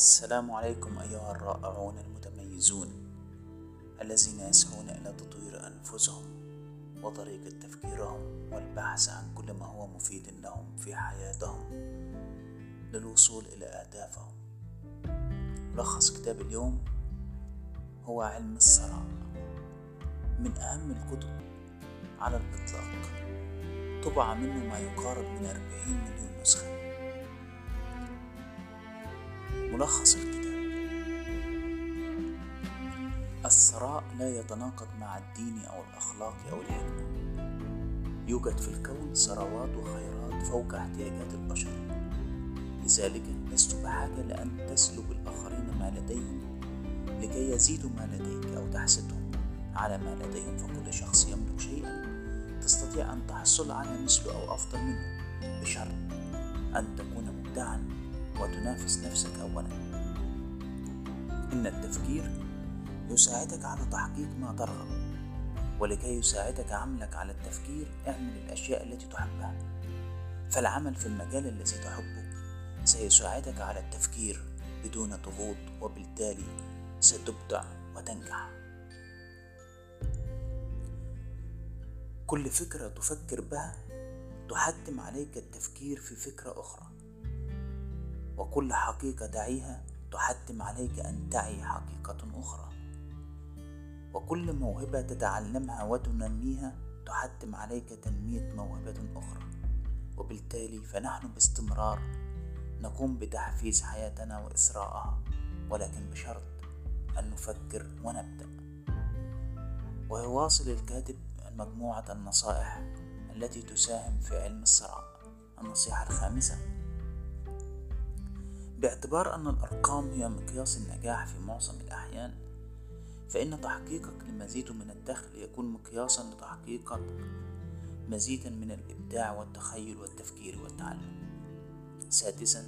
السلام عليكم أيها الرائعون المتميزون الذين يسعون إلى تطوير أنفسهم وطريقة تفكيرهم والبحث عن كل ما هو مفيد لهم في حياتهم للوصول إلى أهدافهم. ملخص كتاب اليوم هو علم الثراء من أهم الكتب على الإطلاق طبع منه ما يقارب من أربعين مليون نسخة. ملخص الكتاب. الثراء لا يتناقض مع الدين أو الأخلاق أو الحكمة يوجد في الكون ثروات وخيرات فوق احتياجات البشر. لذلك لست بحاجة لأن تسلب الآخرين ما لديهم لكي يزيدوا ما لديك أو تحسدهم على ما لديهم فكل شخص يملك شيئا تستطيع أن تحصل على مثله أو أفضل منه بشرط أن تكون مبدعا. وتنافس نفسك أولا. إن التفكير يساعدك على تحقيق ما ترغب ولكي يساعدك عملك على التفكير اعمل الأشياء التي تحبها. فالعمل في المجال الذي تحبه سيساعدك على التفكير بدون ضغوط وبالتالي ستبدع وتنجح. كل فكرة تفكر بها تحتم عليك التفكير في فكرة أخرى. وكل حقيقة تعيها تحتم عليك أن تعي حقيقة أخرى. وكل موهبة تتعلمها وتنميها تحتم عليك تنمية موهبة أخرى. وبالتالي فنحن باستمرار نقوم بتحفيز حياتنا وإسراءها ولكن بشرط أن نفكر ونبدأ. ويواصل الكاتب مجموعة النصائح التي تساهم في علم الثراء النصيحة الخامسة باعتبار أن الأرقام هي مقياس النجاح في معظم الأحيان فإن تحقيقك لمزيد من الدخل يكون مقياسا لتحقيقك مزيدا من الإبداع والتخيل والتفكير والتعلم. سادسا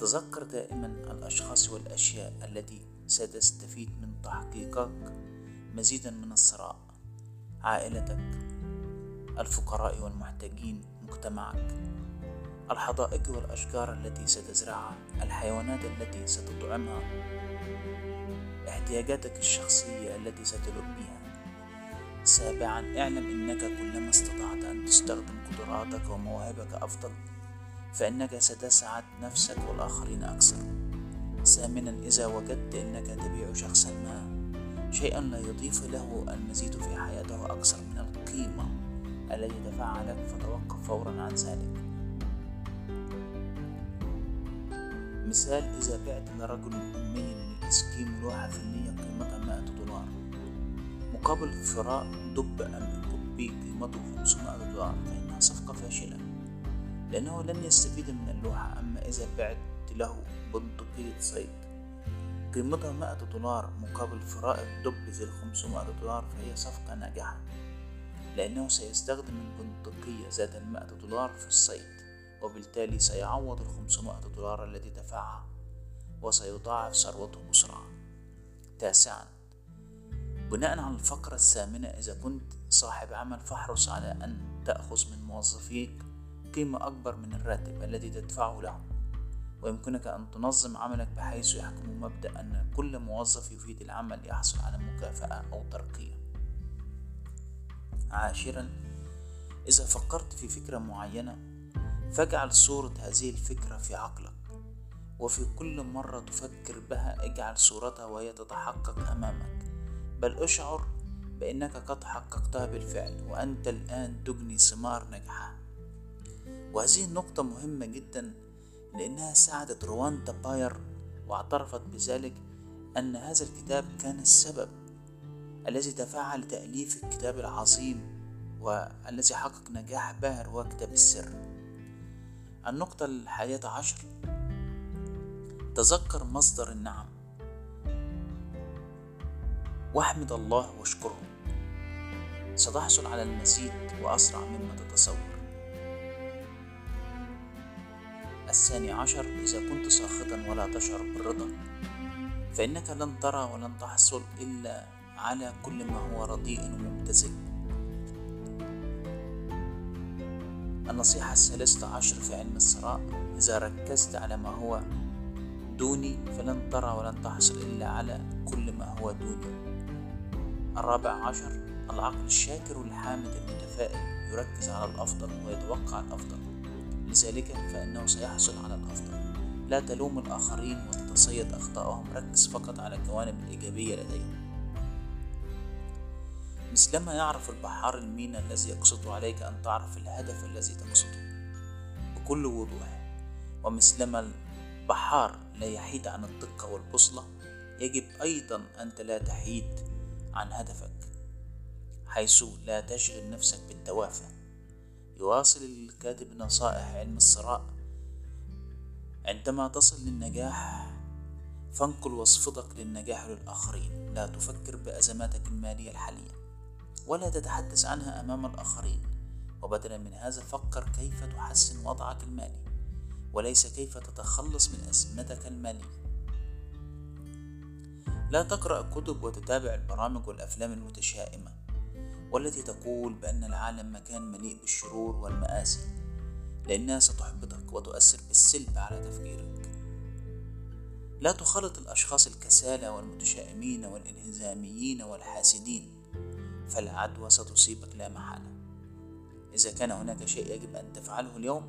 تذكر دائما الأشخاص والأشياء التي ستستفيد من تحقيقك مزيدا من الثراء عائلتك الفقراء والمحتاجين مجتمعك. الحدائق والأشجار التي ستزرعها الحيوانات التي ستطعمها احتياجاتك الشخصية التي ستلبيها سابعا اعلم إنك كلما استطعت أن تستخدم قدراتك ومواهبك أفضل فإنك ستسعد نفسك والآخرين أكثر. ثامنا إذا وجدت إنك تبيع شخصا ما شيئا لا يضيف له المزيد في حياته أكثر من القيمة التي دفعها لك فتوقف فورا عن ذلك. مثال إذا بعت لرجل أمي الإسكيم لوحة فنية قيمتها مائة دولار. مقابل ثراء دب قطبي قيمته 500 دولار فإنها صفقة فاشلة. لأنه لن يستفيد من اللوحة أما إذا بعت له بندقية صيد. قيمتها 100 دولار مقابل ثراء الدب ذي ال 500 دولار فهي صفقة ناجحة. لأنه سيستخدم البندقية ذات المائة دولار في الصيد. وبالتالي سيعوض ال 500 دولار التي دفعها وسيضاعف ثروته بسرعة. تاسعا بناء على الفقرة الثامنة إذا كنت صاحب عمل فاحرص على أن تأخذ من موظفيك قيمة أكبر من الراتب الذي تدفعه له. ويمكنك أن تنظم عملك بحيث يحكم مبدأ أن كل موظف يفيد العمل يحصل على مكافأة أو ترقية. عاشرا إذا فكرت في فكرة معينة فاجعل صورة هذه الفكرة في عقلك وفي كل مرة تفكر بها اجعل صورتها وهي تتحقق أمامك. بل أشعر بأنك قد حققتها بالفعل وأنت الآن تجني ثمار نجاحها. وهذه النقطة مهمة جدا لأنها ساعدت رواندا باير واعترفت بذلك أن هذا الكتاب كان السبب الذي دفعها لتأليف الكتاب العظيم والذي حقق نجاح باهر هو كتاب السر. النقطة الحادية عشر. تذكر مصدر النعم. واحمد الله واشكره. ستحصل على المزيد وأسرع مما تتصور. الثاني عشر إذا كنت ساخطا ولا تشعر بالرضا فإنك لن ترى ولن تحصل إلا على كل ما هو رديء ومبتذل. النصيحة الثالثة عشر في علم الثراء إذا ركزت على ما هو دوني فلن ترى ولن تحصل إلا على كل ما هو دوني. الرابع عشر العقل الشاكر الحامد المتفائل يركز على الأفضل ويتوقع الأفضل. لذلك فإنه سيحصل على الأفضل. لا تلوم الآخرين وتتصيد أخطائهم ركز فقط على الجوانب الإيجابية لديهم. مثلما يعرف البحار المينا الذي يقصد عليك أن تعرف الهدف الذي تقصده؟ بكل وضوح. ومثلما البحار لا يحيد عن الدقة والبوصلة يجب أيضا أنت لا تحيد عن هدفك حيث لا تشغل نفسك بالتوافه يواصل الكاتب نصائح علم الثراء عندما تصل للنجاح فانقل وصفتك للنجاح للآخرين. لا تفكر بأزماتك المالية الحالية. ولا تتحدث عنها أمام الآخرين. وبدلا من هذا فكر كيف تحسن وضعك المالي وليس كيف تتخلص من أزمتك المالية. لا تقرأ كتب وتتابع البرامج والأفلام المتشائمة والتي تقول بأن العالم مكان مليء بالشرور والمآسي لأنها ستحبطك وتؤثر بالسلب على تفكيرك. لا تخالط الأشخاص الكسالى والمتشائمين والانهزاميين والحاسدين. فالعدوى ستصيبك لا محالة. إذا كان هناك شيء يجب أن تفعله اليوم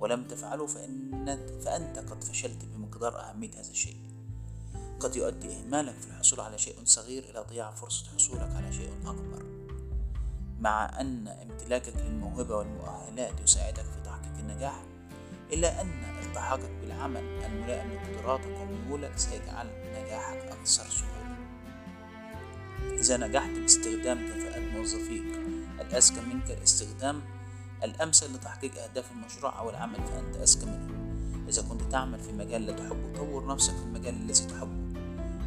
ولم تفعله فإن فأنت قد فشلت بمقدار أهمية هذا الشيء. قد يؤدي إهمالك في الحصول على شيء صغير إلى ضياع فرصة حصولك على شيء أكبر. مع أن امتلاكك للموهبة والمؤهلات يساعدك في تحقيق النجاح إلا أن التحاقك بالعمل الملائم لقدراتك وميولك سيجعل نجاحك أكثر سهولة. إذا نجحت باستخدام كفاءات موظفيك. الأذكى منك الاستخدام الأمثل لتحقيق أهداف المشروع أو العمل فأنت أذكى منه. إذا كنت تعمل في مجال لا تحبه طور نفسك في المجال الذي تحبه.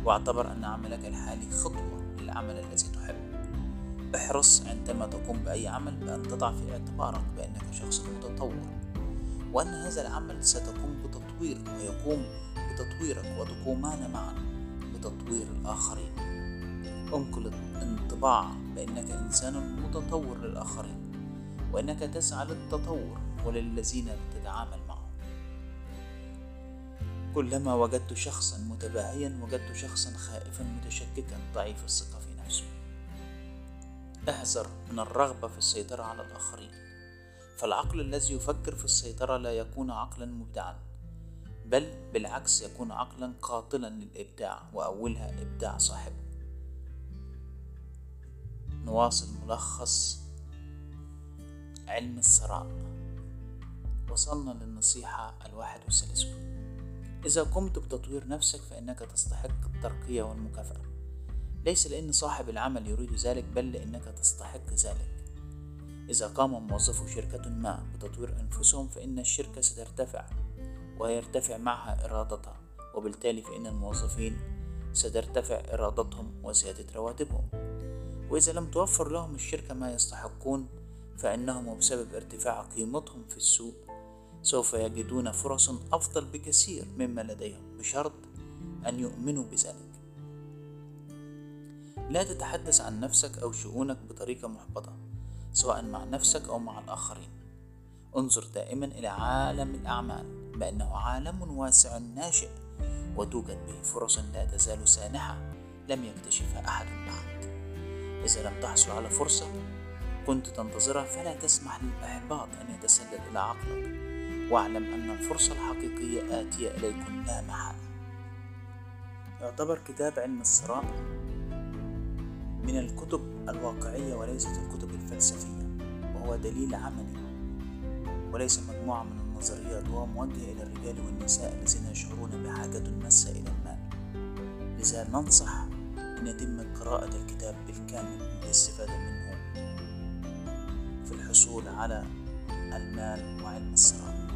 واعتبر أن عملك الحالي خطوة للعمل الذي تحبه. احرص عندما تقوم بأي عمل بأن تضع في اعتبارك بأنك شخص متطور وأن هذا العمل ستقوم بتطوير ويقوم بتطويرك وتقومان معا بتطوير الآخرين. انقل الانطباع بأنك إنسان متطور للآخرين وأنك تسعى للتطور وللذين تتعامل معهم. كلما وجدت شخصا متباهيا وجدت شخصا خائفا متشككا ضعيف الثقة في نفسه أحذر من الرغبة في السيطرة على الآخرين. فالعقل الذي يفكر في السيطرة لا يكون عقلا مبدعا بل بالعكس يكون عقلا قاتلا للإبداع وأولها إبداع صاحبه. نواصل ملخص علم الثراء وصلنا للنصيحة الواحد والثلاثون. إذا قمت بتطوير نفسك فإنك تستحق الترقية والمكافأة. ليس لأن صاحب العمل يريد ذلك بل لأنك تستحق ذلك. إذا قام موظفو شركة ما بتطوير أنفسهم فإن الشركة سترتفع ويرتفع معها إرادتها. وبالتالي فإن الموظفين سترتفع إرادتهم وزيادة رواتبهم. وإذا لم توفر لهم الشركة ما يستحقون فإنهم وبسبب ارتفاع قيمتهم في السوق سوف يجدون فرص أفضل بكثير مما لديهم بشرط أن يؤمنوا بذلك. لا تتحدث عن نفسك أو شؤونك بطريقة محبطة سواء مع نفسك أو مع الآخرين. انظر دائما إلى عالم الأعمال بأنه عالم واسع ناشئ وتوجد به فرص لا تزال سانحة لم يكتشفها أحد بعد. إذا لم تحصل على فرصة كنت تنتظرها فلا تسمح للإحباط أن يتسلل إلى عقلك. واعلم أن الفرصة الحقيقية آتية إليكم لا محالة. يعتبر كتاب علم الثراء من الكتب الواقعية وليست الكتب الفلسفية وهو دليل عملي وليس مجموعة من النظريات وهو موجه إلى الرجال والنساء الذين يشعرون بحاجة ماسة إلى المال. لذا ننصح أن يتم قراءة الكتاب بالكامل للاستفادة منه في الحصول على المال وعلم الثراء